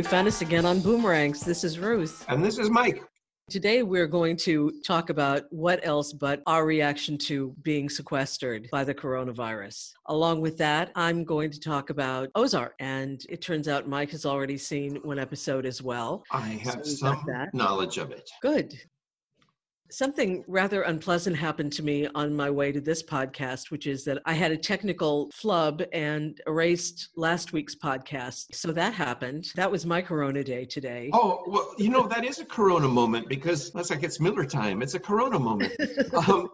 You found us again on Boomerangs. This is Ruth. And this is Mike. Today, we're going to talk about what else but our reaction to being sequestered by the coronavirus. Along with that, I'm going to talk about Ozark. And it turns out Mike has already seen one episode as well. I have so some knowledge of it. Good. Something rather unpleasant happened to me on my way to this podcast, which is that I had a technical flub and erased last week's podcast. So that happened. That was my Corona day today. Oh, well, you know, that is a Corona moment because that's like it's Miller time. It's a Corona moment. um,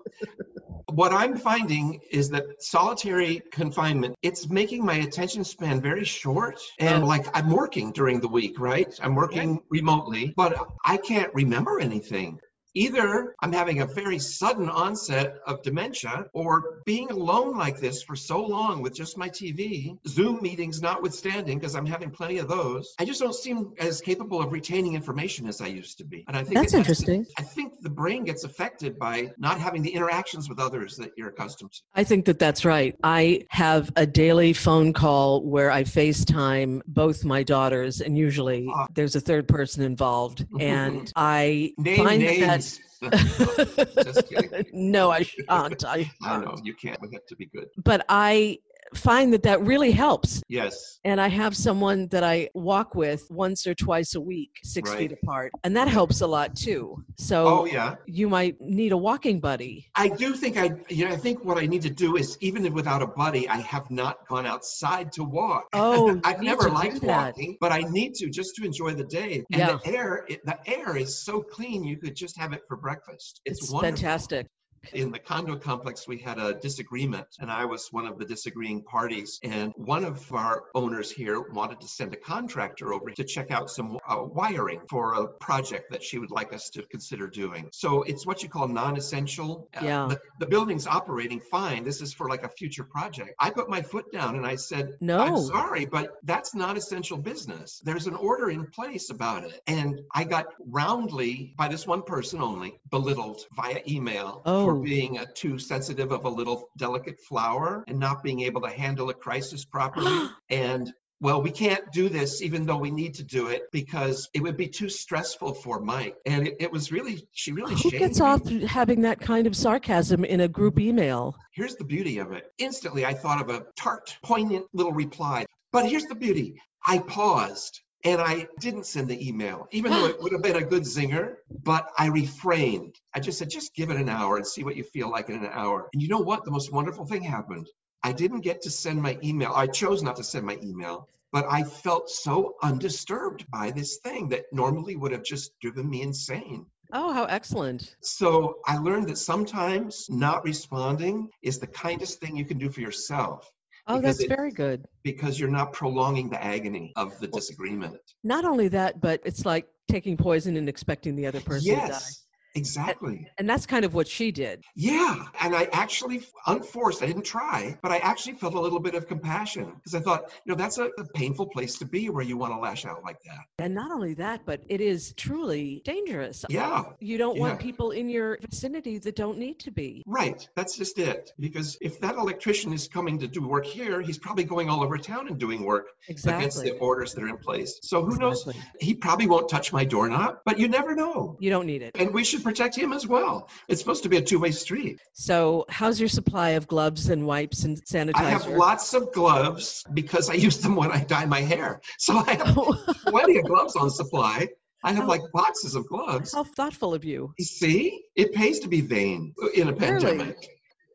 what I'm finding is that solitary confinement, it's making my attention span very short. And oh. like I'm working during the week, right? I'm working remotely, but I can't remember anything. Either I'm having a very sudden onset of dementia, or being alone like this for so long with just my TV, Zoom meetings notwithstanding, because I'm having plenty of those, I just don't seem as capable of retaining information as I used to be. And I think that's interesting. To, I think the brain gets affected by not having the interactions with others that you're accustomed to. I think that that's right. I have a daily phone call where I FaceTime both my daughters, and usually uh, there's a third person involved. and I name find names. that Just kidding. no, I shan't. I, shan't. I know you can't. We have to be good. But I find that that really helps. Yes. And I have someone that I walk with once or twice a week, six right. feet apart, and that helps a lot too. So, oh yeah, you might need a walking buddy. I do think I, you know, I think what I need to do is even without a buddy, I have not gone outside to walk. Oh, I've never liked walking, but I need to just to enjoy the day. And yeah. the air, it, the air is so clean. You could just have it for breakfast. It's, it's fantastic in the condo complex, we had a disagreement, and I was one of the disagreeing parties. And one of our owners here wanted to send a contractor over to check out some uh, wiring for a project that she would like us to consider doing. So it's what you call non essential. Uh, yeah. Uh, the, the, building's operating fine. This is for like a future project. I put my foot down and I said, No, I'm sorry, but that's non essential business. There's an order in place about it. And I got roundly, by this one person only, belittled via email oh. For being a, too sensitive of a little delicate flower and not being able to handle a crisis properly. and well, we can't do this even though we need to do it because it would be too stressful for Mike. And it, it was really, she really Who gets me. off having that kind of sarcasm in a group email? Here's the beauty of it. Instantly, I thought of a tart, poignant little reply. But here's the beauty. I paused and I didn't send the email, even though it would have been a good zinger, but I refrained. I just said, just give it an hour and see what you feel like in an hour. And you know what? The most wonderful thing happened. I didn't get to send my email. I chose not to send my email, but I felt so undisturbed by this thing that normally would have just driven me insane. Oh, how excellent. So I learned that sometimes not responding is the kindest thing you can do for yourself. Oh, that's it, very good. Because you're not prolonging the agony of the disagreement. Not only that, but it's like taking poison and expecting the other person yes. to die. Exactly. And, and, that's kind of what she did. Yeah. And I actually, unforced, I didn't try, but I actually felt a little bit of compassion because I thought, you know, that's a, a, painful place to be where you want to lash out like that. And not only that, but it is truly dangerous. Yeah. You don't yeah. want people in your vicinity that don't need to be. Right. That's just it. Because if that electrician is coming to do work here, he's probably going all over town and doing work exactly. against the orders that are in place. So who exactly. knows? He probably won't touch my doorknob, but you never know. You don't need it. And we should protect him as well. It's supposed to be a two way street. So, how's your supply of gloves and wipes and sanitizer? I have lots of gloves because I use them when I dye my hair. So, I have plenty of gloves on supply. I have like boxes of gloves. How thoughtful of you. You see, it pays to be vain in a pandemic.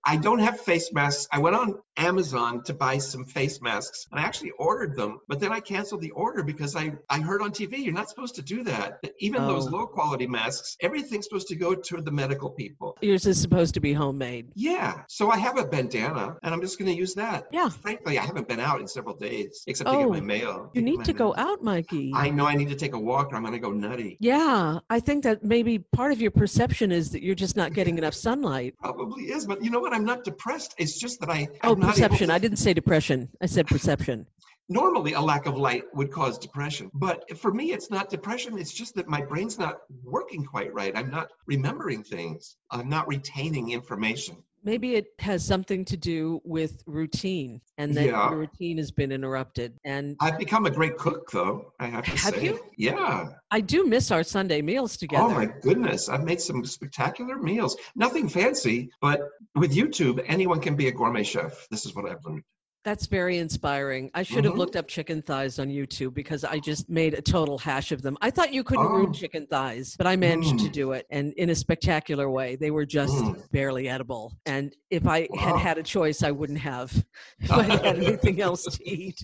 I don't have face masks. I went on Amazon to buy some face masks and I actually ordered them, but then I canceled the order because I, I heard on TV you're not supposed to do that. Even oh. those low quality masks, everything's supposed to go to the medical people. Yours is supposed to be homemade. Yeah. So I have a bandana and I'm just going to use that. Yeah. Frankly, I haven't been out in several days except oh, to get oh. my mail. You need to mail. go out, Mikey. I know I need to take a walk or I'm going to go nutty. Yeah. I think that maybe part of your perception is that you're just not getting enough sunlight. Probably is. But you know what? I'm not depressed. It's just that I. Oh, perception. I didn't say depression. I said perception. Normally, a lack of light would cause depression. But for me, it's not depression. It's just that my brain's not working quite right. I'm not remembering things, I'm not retaining information. Maybe it has something to do with routine and that Yeah. your routine has been interrupted. And I've become a great cook, though. I have to Have say. you? Yeah. I do miss our Sunday meals together. Oh my goodness, I've made some spectacular meals. Nothing fancy, but with YouTube, anyone can be a gourmet chef. This is what I've learned. That's very inspiring. I should have Mhm. looked up chicken thighs on YouTube because I just made a total hash of them. I thought you couldn't ruin Oh. chicken thighs, but I managed to Mm. do it and in a spectacular way. They were just Mm. barely edible. And if I had Wow. had a choice, I wouldn't have. If I had had anything else to eat,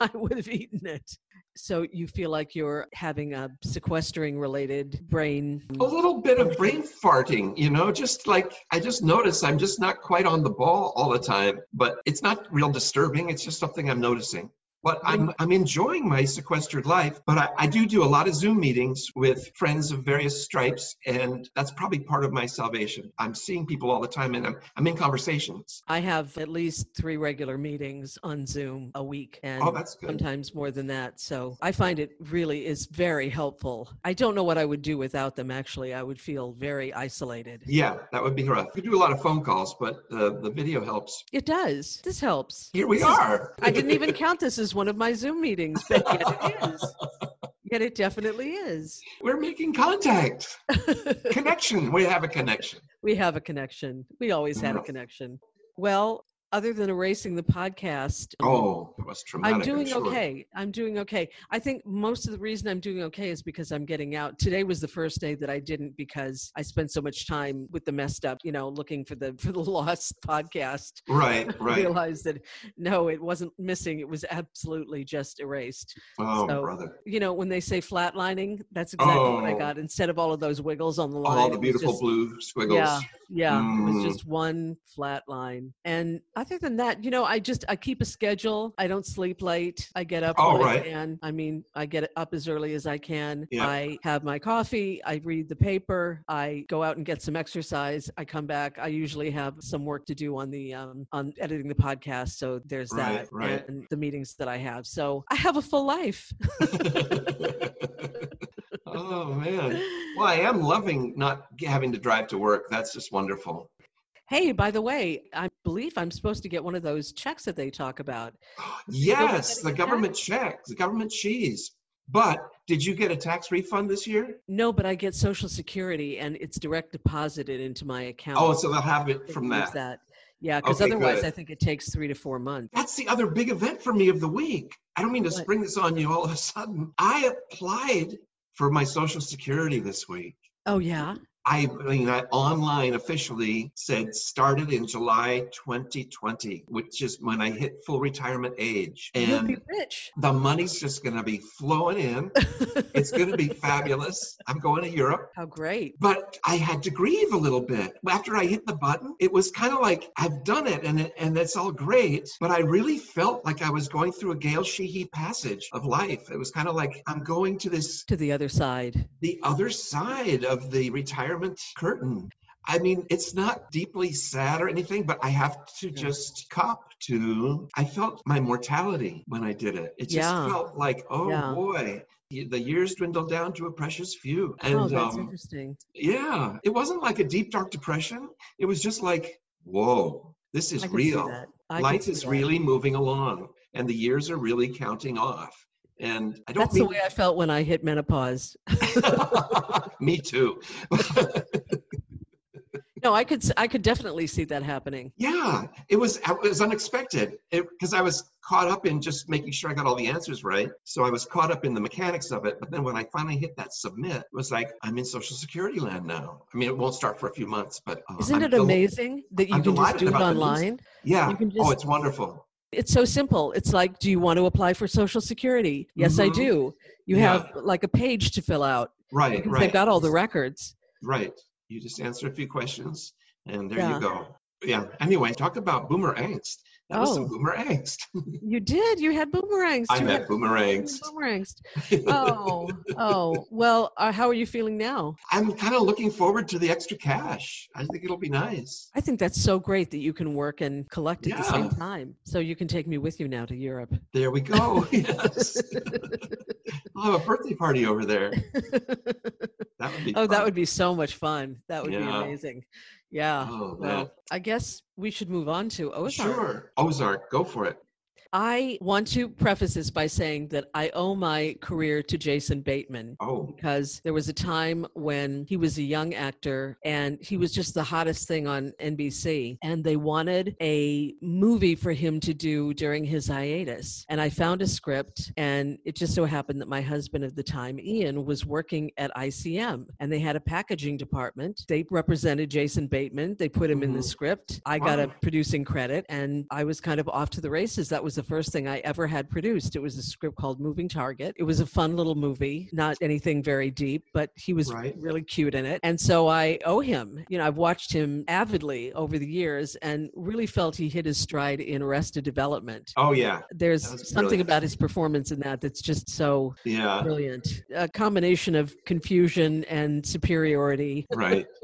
I would have eaten it. So you feel like you're having a sequestering related brain. A little bit of brain farting, you know, just like I just notice I'm just not quite on the ball all the time, but it's not real disturbing. It's just something I'm noticing. But I'm, I'm enjoying my sequestered life, but I, I do do a lot of Zoom meetings with friends of various stripes, and that's probably part of my salvation. I'm seeing people all the time, and I'm, I'm in conversations. I have at least three regular meetings on Zoom a week. And Oh, sometimes more than that. So I find it really is very helpful. I don't know what I would do without them, actually. I would feel very isolated. Yeah, that would be rough. We do a lot of phone calls, but uh, the video helps. It does. This helps. Here we This is- are. I didn't even count this as one of my Zoom meetings, but yet it is. Yet it definitely is. We're making contact. Connection. We have a connection. we have a connection. We always had a Mhm. connection. Well, other than erasing the podcast, Oh, it was traumatic. I'm doing sure. okay. I'm doing okay. I think most of the reason I'm doing okay is because I'm getting out. Today was the first day that I didn't because I spent so much time with the messed up, you know, looking for the for the lost podcast. Right, I right. realized that no, it wasn't missing. It was absolutely just erased. Oh, So, brother. You know, when they say flatlining, that's exactly what I Oh. got. Instead of all of those wiggles on the line, All the beautiful just- blue squiggles. yeah, yeah. It Mm. was just one flat line. And other than that, you know, I just I keep a schedule. I don't sleep late. I get up when I right. can. I mean, I get up as early as I can. Yeah. I have my coffee. I read the paper. I go out and get some exercise. I come back. I usually have some work to do on the um, on editing the podcast. So there's Right, that right. and the meetings that I have. So I have a full life. oh man. Well, I am loving not having to drive to work. That's just wonderful. Hey, by the way, I believe I'm supposed to get one of those checks that they talk about. Yes, the government check, the government cheese. But did you get a tax refund this year? No, but I get Social Security and it's direct deposited into my account. Oh, so they'll have it from use that. Yeah, because Okay, otherwise good. I think it takes three to four months. That's the other big event for me of the week. I don't mean to What? spring this on you all of a sudden. I applied for my Social Security this week. Oh yeah. I mean, I online officially said started in July 2020, which is when I hit full retirement age. You'll be And rich. the money's just going to be flowing in. It's going to be fabulous. I'm going to Europe. How great. But I had to grieve a little bit. After I hit the button, it was kind of like I've done it and it, and it's all great, but I really felt like I was going through a Gail Sheehy passage of life. It was kind of like I'm going to this To the other side. the other side of the retirement curtain. I mean, it's not deeply sad or anything, but I have to just cop to. I felt my mortality when I did it. It just Yeah. felt like, oh Yeah. boy, the years dwindled down to a precious few. And oh, that's um, interesting. yeah, it wasn't like a deep, dark depression. It was just like, whoa, this is real. Life is that. really moving along, and the years are really counting off. And I don't That's the way I felt when I hit menopause. Me too. No, I could I could definitely see that happening. yeah, it was it was unexpected because I was caught up in just making sure I got all the answers right. So I was caught up in the mechanics of it. But then when I finally hit that submit, it was like I'm in Social Security land now. I mean, it won't start for a few months, but uh, Isn't I'm it del- amazing that you I'm can just do it about the news. online? Yeah. You can oh, it's wonderful. It's so simple. It's like, do you want to apply for Social Security? Yes, I Mhm. do. You Yeah. have like a page to fill out. Right. Right. They've got all the records. Right. You just answer a few questions, and there Yeah. you go. Yeah. Anyway, talk about boomer angst. That was some Oh. boomer angst. You did. You had boomerangs. I You boomer angst. boomerangs. Oh, oh. Well, uh, how are you feeling now? I'm kind of looking forward to the extra cash. I think it'll be nice. I think that's so great that you can work and collect at the same time. So you can take me with you now to Europe. There we go. yes. I'll have a birthday party over there. That would be. Oh, fun. that would be so much fun. That would be amazing. Yeah. Oh. Well, I guess we should move on to Ozark. Sure. Ozark, go for it. I want to preface this by saying that I owe my career to Jason Bateman. Oh, because there was a time when he was a young actor and he was just the hottest thing on NBC. And they wanted a movie for him to do during his hiatus. And I found a script, and it just so happened that my husband at the time, Ian, was working at ICM and they had a packaging department. They represented Jason Bateman, they put him in the Mhm. script. I got a producing credit, and I was kind of off to the races. That was the first thing I ever had produced. It was a script called Moving Target. It was a fun little movie, not anything very deep, but he was Right. really cute in it. And so I owe him. You know, I've watched him avidly over the years and really felt he hit his stride in Arrested Development. oh yeah, There's something brilliant. about his performance in that that's just so yeah, brilliant. A combination of confusion and superiority. right.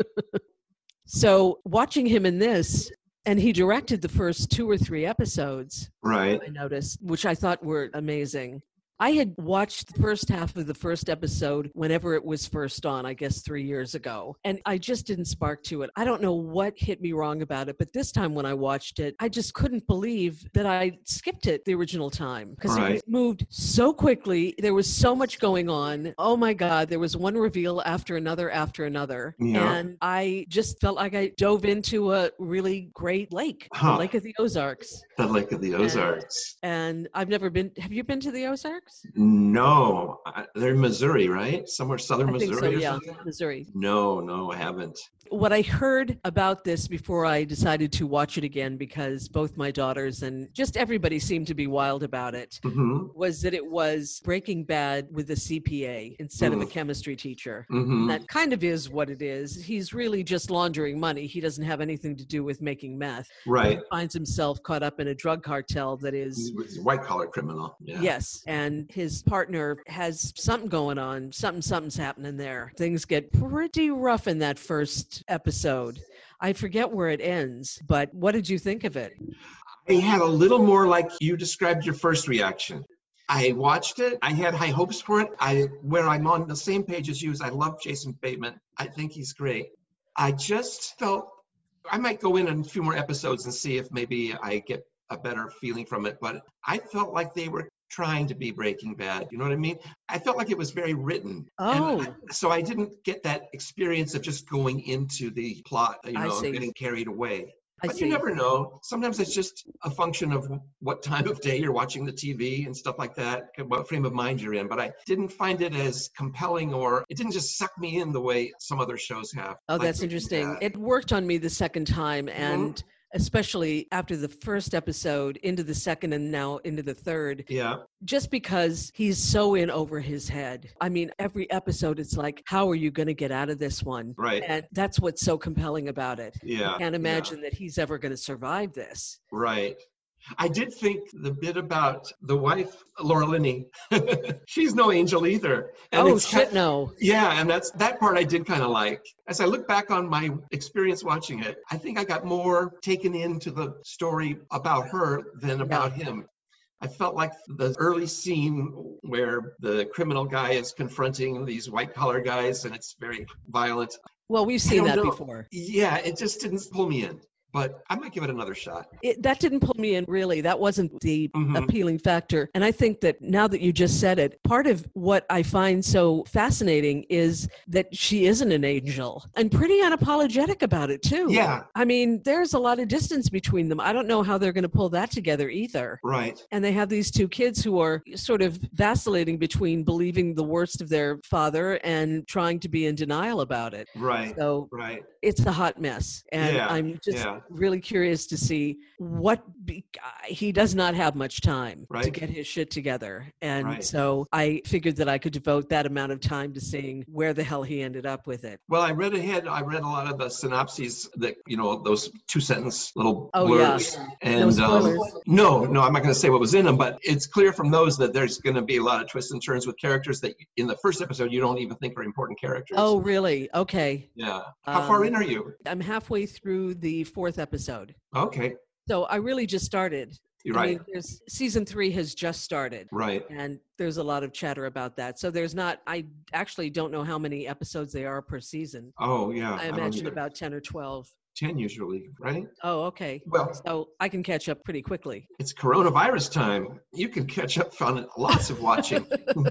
So watching him in this, and he directed the first two or three episodes. Right. I noticed, which I thought were amazing. I had watched the first half of the first episode whenever it was first on, I guess three years ago, and I just didn't spark to it. I don't know what hit me wrong about it, but this time when I watched it, I just couldn't believe that I skipped it the original time because it moved so quickly. There was so much going on. Oh my God, there was one reveal after another after another. Yeah. And I just felt like I dove into a really great lake, Huh. the Lake of the Ozarks. The Lake of the Ozarks. And I've never been, have you been to the Ozarks? No, they're in Missouri, right? Somewhere southern I Missouri so, or yeah, something. Missouri. No, no, I haven't. What I heard about this before I decided to watch it again, because both my daughters and just everybody seemed to be wild about it, Mm-hmm. was that it was Breaking Bad with a CPA instead of a chemistry teacher. Mm-hmm. That kind of is what it is. He's really just laundering money. He doesn't have anything to do with making meth. Right. He finds himself caught up in a drug cartel that is white collar criminal. Yeah. Yes, and his partner has something going on. Something, something's happening there. Things get pretty rough in that first episode. I forget where it ends, but what did you think of it? I had a little more like you described your first reaction. I watched it. I had high hopes for it. I where I'm on the same page as you is I love Jason Bateman. I think he's great. I just felt I might go in a few more episodes and see if maybe I get a better feeling from it. But I felt like they were trying to be Breaking Bad. You know what I mean? I felt like it was very written. And Oh, I- so I didn't get that experience of just going into the plot, you know, getting carried away. I But see. you never know. Sometimes it's just a function of what time of day you're watching the TV and stuff like that, what frame of mind you're in. But I didn't find it as compelling or it didn't just suck me in the way some other shows have. Oh, like that's interesting. Bad. It worked on me the second time, Mm-hmm. Especially after the first episode, into the second, and now into the third. yeah, just because he's so in over his head. I mean, every episode, it's like, how are you going to get out of this one? right. And that's what's so compelling about it. yeah. I can't yeah, imagine that he's ever going to survive this. Right. I did think the bit about the wife, Laura Linney, she's no angel either. And oh, shit, no. Yeah, and that's that part I did kind of like. As I look back on my experience watching it, I think I got more taken into the story about her than about him. I felt like the early scene where the criminal guy is confronting these white collar guys and it's very violent. Well, we've seen that know. before. Yeah, it just didn't pull me in. But I might give it another shot. It, that didn't pull me in, really. That wasn't the Mhm. appealing factor. And I think that now that you just said it, part of what I find so fascinating is that she isn't an angel and pretty unapologetic about it, too. Yeah, I mean, there's a lot of distance between them. I don't know how they're going to pull that together either. right. And they have these two kids who are sort of vacillating between believing the worst of their father and trying to be in denial about it. Right. So Right. it's a hot mess. And Yeah, I'm just yeah. Really curious to see what be- he does not have much time to get his shit together. And Right. so I figured that I could devote that amount of time to seeing where the hell he ended up with it. Well, I read ahead. I read a lot of the synopses that you know those two sentence little Oh, yeah. blurbs. And um, no, no, I'm not going to say what was in them, but it's clear from those that there's going to be a lot of twists and turns with characters that in the first episode you don't even think are important characters. Oh, really? Okay. yeah. How far Um, in are you? I'm halfway through the fourth episode. Okay. So I really just started. You're I right. mean, there's, season three has just started. right. And there's a lot of chatter about that. So there's not, I actually don't know how many episodes they are per season. Oh, yeah. I imagine either. about 10 or 12. 10 usually, right? Oh, okay. Well, So I can catch up pretty quickly. it's coronavirus time. You can catch up on lots of watching.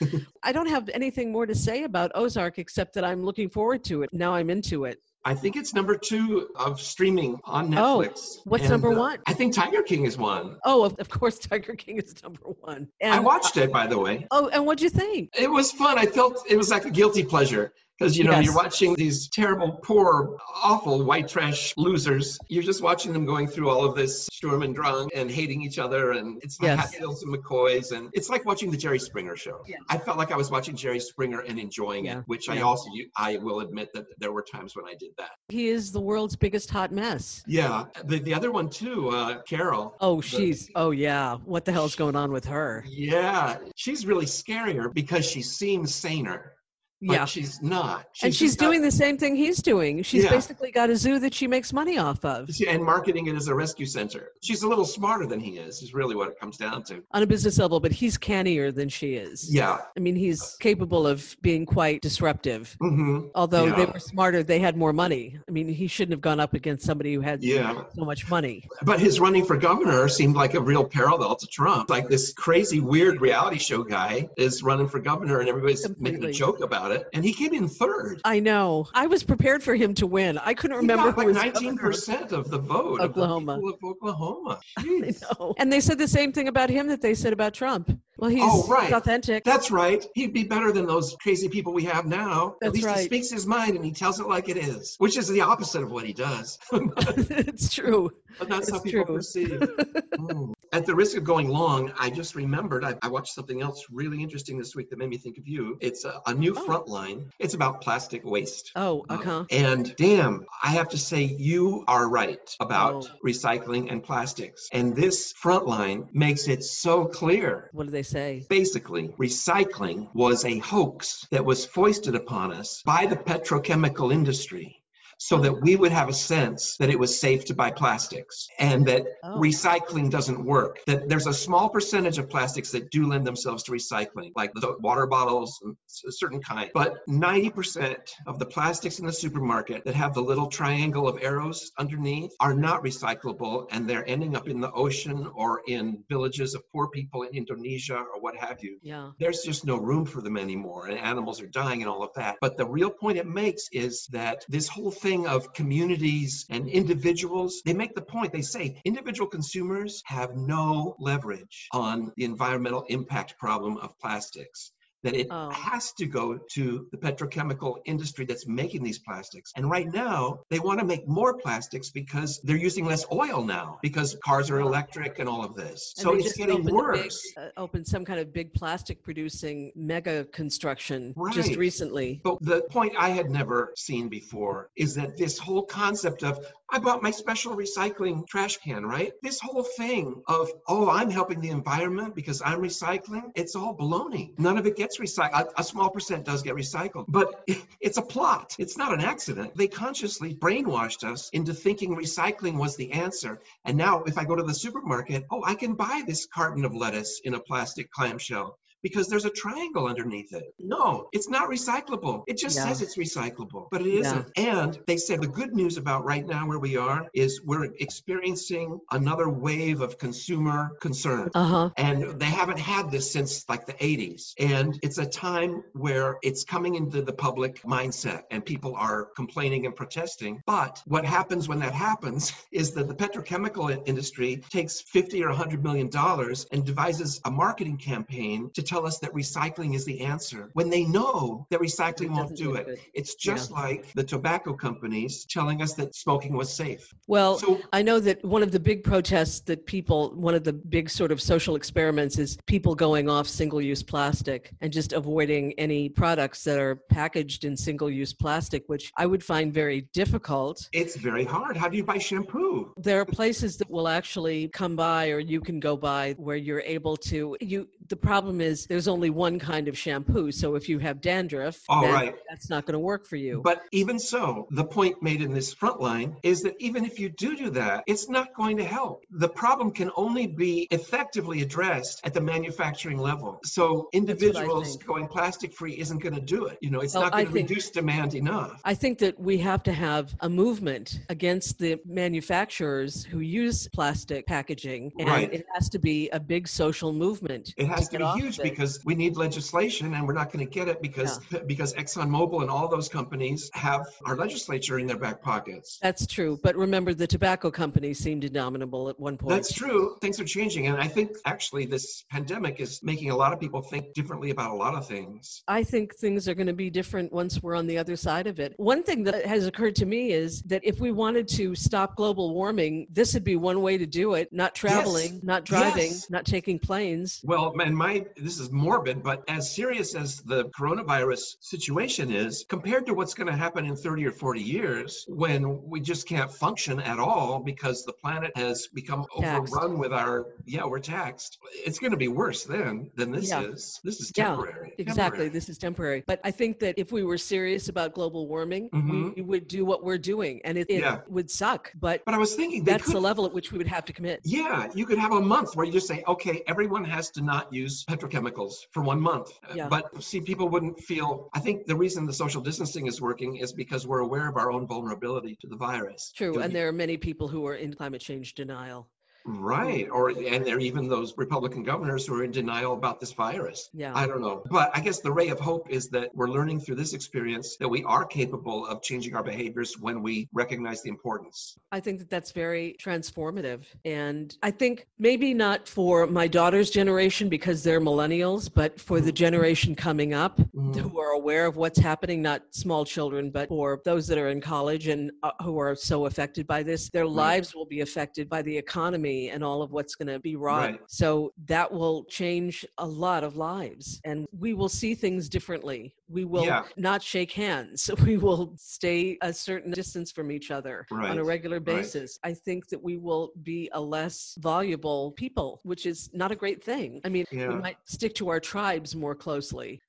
I don't have anything more to say about Ozark except that I'm looking forward to it. Now I'm into it. I think it's number two of streaming on Netflix. Oh, Netflix. what's And, number uh, one? I think Tiger King is one. Oh, of, of course, Tiger King is number one. And, I watched it, by the way. Oh, and what'd you think? It was fun. I felt it was like a guilty pleasure because you know Yes. you're watching these terrible, poor, awful white trash losers. You're just watching them going through all of this Sturm and Drang and hating each other, and it's the Yes. Hatfields and McCoys, and it's like watching the Jerry Springer show. Yeah. I felt like I was watching Jerry Springer and enjoying Yeah. it, which I also I will admit that there were times when I did that. He is the world's biggest hot mess. Yeah, the the other one too, uh, Carol. Oh, she's, oh, yeah. What the hell's going on with her? Yeah, she's really scarier because she seems saner. But Yeah. she's not. and she's just got- doing the same thing he's doing. She's Yeah. basically got a zoo that she makes money off of and marketing it as a rescue center. She's a little smarter than he is, is really what it comes down to. on a business level, but he's cannier than she is. Yeah. I mean, he's capable of being quite disruptive. Mm-hmm. Although they were smarter, they had more money. I mean, he shouldn't have gone up against somebody who had Yeah. so much money. But his running for governor seemed like a real parallel to Trump. Like this crazy, weird reality show guy is running for governor and everybody's making a joke about it. And he came in third. I know. I was prepared for him to win. I couldn't He remember got like nineteen percent of the vote Oklahoma. of the people of Oklahoma. I know. And they said the same thing about him that they said about Trump. Well, he's Oh, right. authentic. That's right. He'd be better than those crazy people we have now. That's At least right. he speaks his mind and he tells it like it is, which is the opposite of what he does. it's true. but that's how people true. perceive. Mm. At the risk of going long, I just remembered I, I watched something else really interesting this week that made me think of you. It's a, a new Oh. Frontline. It's about plastic waste. Oh, Uh, uh-huh. And damn, I have to say, you are right about Oh. recycling and plastics. And this Frontline makes it so clear. What do they say? Basically, recycling was a hoax that was foisted upon us by the petrochemical industry so that we would have a sense that it was safe to buy plastics and that Oh. recycling doesn't work. That there's a small percentage of plastics that do lend themselves to recycling, like the water bottles a certain kind. But 90% of the plastics in the supermarket that have the little triangle of arrows underneath are not recyclable and they're ending up in the ocean or in villages of poor people in Indonesia or what have you Yeah. there's just no room for them anymore and animals are dying and all of that but the real point it makes is that this whole thing of communities and individuals they make the point they say individual consumers have no leverage on the environmental impact problem of plastics that it Oh. has to go to the petrochemical industry that's making these plastics. And right now, they want to make more plastics because they're using less oil now because cars are electric and all of this. And so it's getting worse. Big, uh, opened some kind of big plastic producing mega construction just recently. But the point I had never seen before is that this whole concept of I bought my special recycling trash can, right? This whole thing of, oh, I'm helping the environment because I'm recycling, it's all baloney. None of it gets recycled. A, a small percent does get recycled, but it's a plot. It's not an accident. They consciously brainwashed us into thinking recycling was the answer. And now if I go to the supermarket, oh, I can buy this carton of lettuce in a plastic clamshell because there's a triangle underneath it. No, it's not recyclable. It just says it's recyclable, but it not And they said the good news about right now where we are is we're experiencing another wave of consumer concern. Uh huh. And they haven't had this since like the 80s. And it's a time where it's coming into the public mindset and people are complaining and protesting. But what happens when that happens is that the petrochemical industry takes 50 or 100 million dollars and devises a marketing campaign to tell us that recycling is the answer when they know that recycling It won't do it. good. It's just like the tobacco companies telling us that smoking was safe. Well, So I know that one of the big protests that people, one of the big sort of social experiments is people going off single use plastic and just avoiding any products that are packaged in single use plastic, which I would find very difficult. it's very hard. How do you buy shampoo? There are places that will actually come by or you can go by where you're able to, you the problem is there's only one kind of shampoo. So if you have dandruff, All then right. that's not going to work for you. But even so, the point made in this Frontline is that even if you do do that, it's not going to help. The problem can only be effectively addressed at the manufacturing level. So individuals going plastic free isn't going to do it. You know, it's Well, not going to reduce demand enough. I think that we have to have a movement against the manufacturers who use plastic packaging, and Right. it has to be a big social movement. It has get to be huge of because we need legislation and we're not going to get it because because ExxonMobil and all those companies have our legislature in their back pockets. That's true, but remember the tobacco companies seemed indomitable at one point. That's true. Things are changing. And I think actually this pandemic is making a lot of people think differently about a lot of things. I think things are going to be different once we're on the other side of it. One thing that has occurred to me is that if we wanted to stop global warming, this would be one way to do it not traveling, not driving, Yes. not taking planes. Well, and my this is morbid, but as serious as the coronavirus situation is, compared to what's going to happen in 30 or 40 years when we just can't function at all because the planet has become Taxed. overrun with our yeah, we're taxed. It's going to be worse then than this Yeah. is. This is temporary. Yeah. Exactly. Temporary. This is temporary. But I think that if we were serious about global warming, Mhm. we, we would do what we're doing and it, it Yeah. would suck. But But I was thinking that's could the level at which we would have to commit. Yeah, you could have a month where you just say, okay, everyone has to not use petrochemicals for one month. Yeah. But see, people wouldn't feel. I think the reason the social distancing is working is because we're aware of our own vulnerability to the virus. True. Do And we- there are many people who are in climate change denial. Right. Or and there are even those Republican governors who are in denial about this virus. Yeah. I don't know. But I guess the ray of hope is that we're learning through this experience that we are capable of changing our behaviors when we recognize the importance. I think that that's very transformative. And I think maybe not for my daughter's generation because they're millennials, but for the generation coming up Mhm. who are aware of what's happening, not small children, but for those that are in college and uh, who are so affected by this, their lives will be affected by the economy and all of what's going to be wrought. Right. So that will change a lot of lives and we will see things differently. We will Yeah. not shake hands. We will stay a certain distance from each other on a Right, regular right. basis. I think that we will be a less voluble people, which is not a great thing. I mean, Yeah. we might stick to our tribes more closely.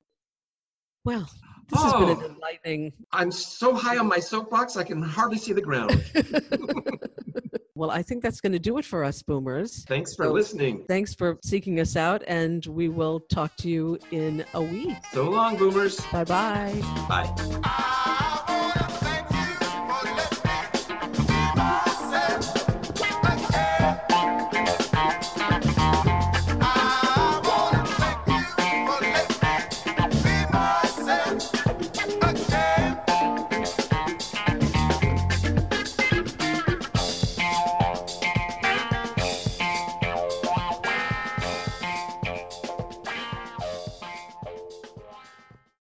Well, this has been Oh. an enlightening. I'm so high on my soapbox I can hardly see the ground. Well, I think that's going to do it for us, boomers. Thanks for So- listening. Thanks for seeking us out, and we will talk to you in a week. So long, boomers. Bye bye. Bye.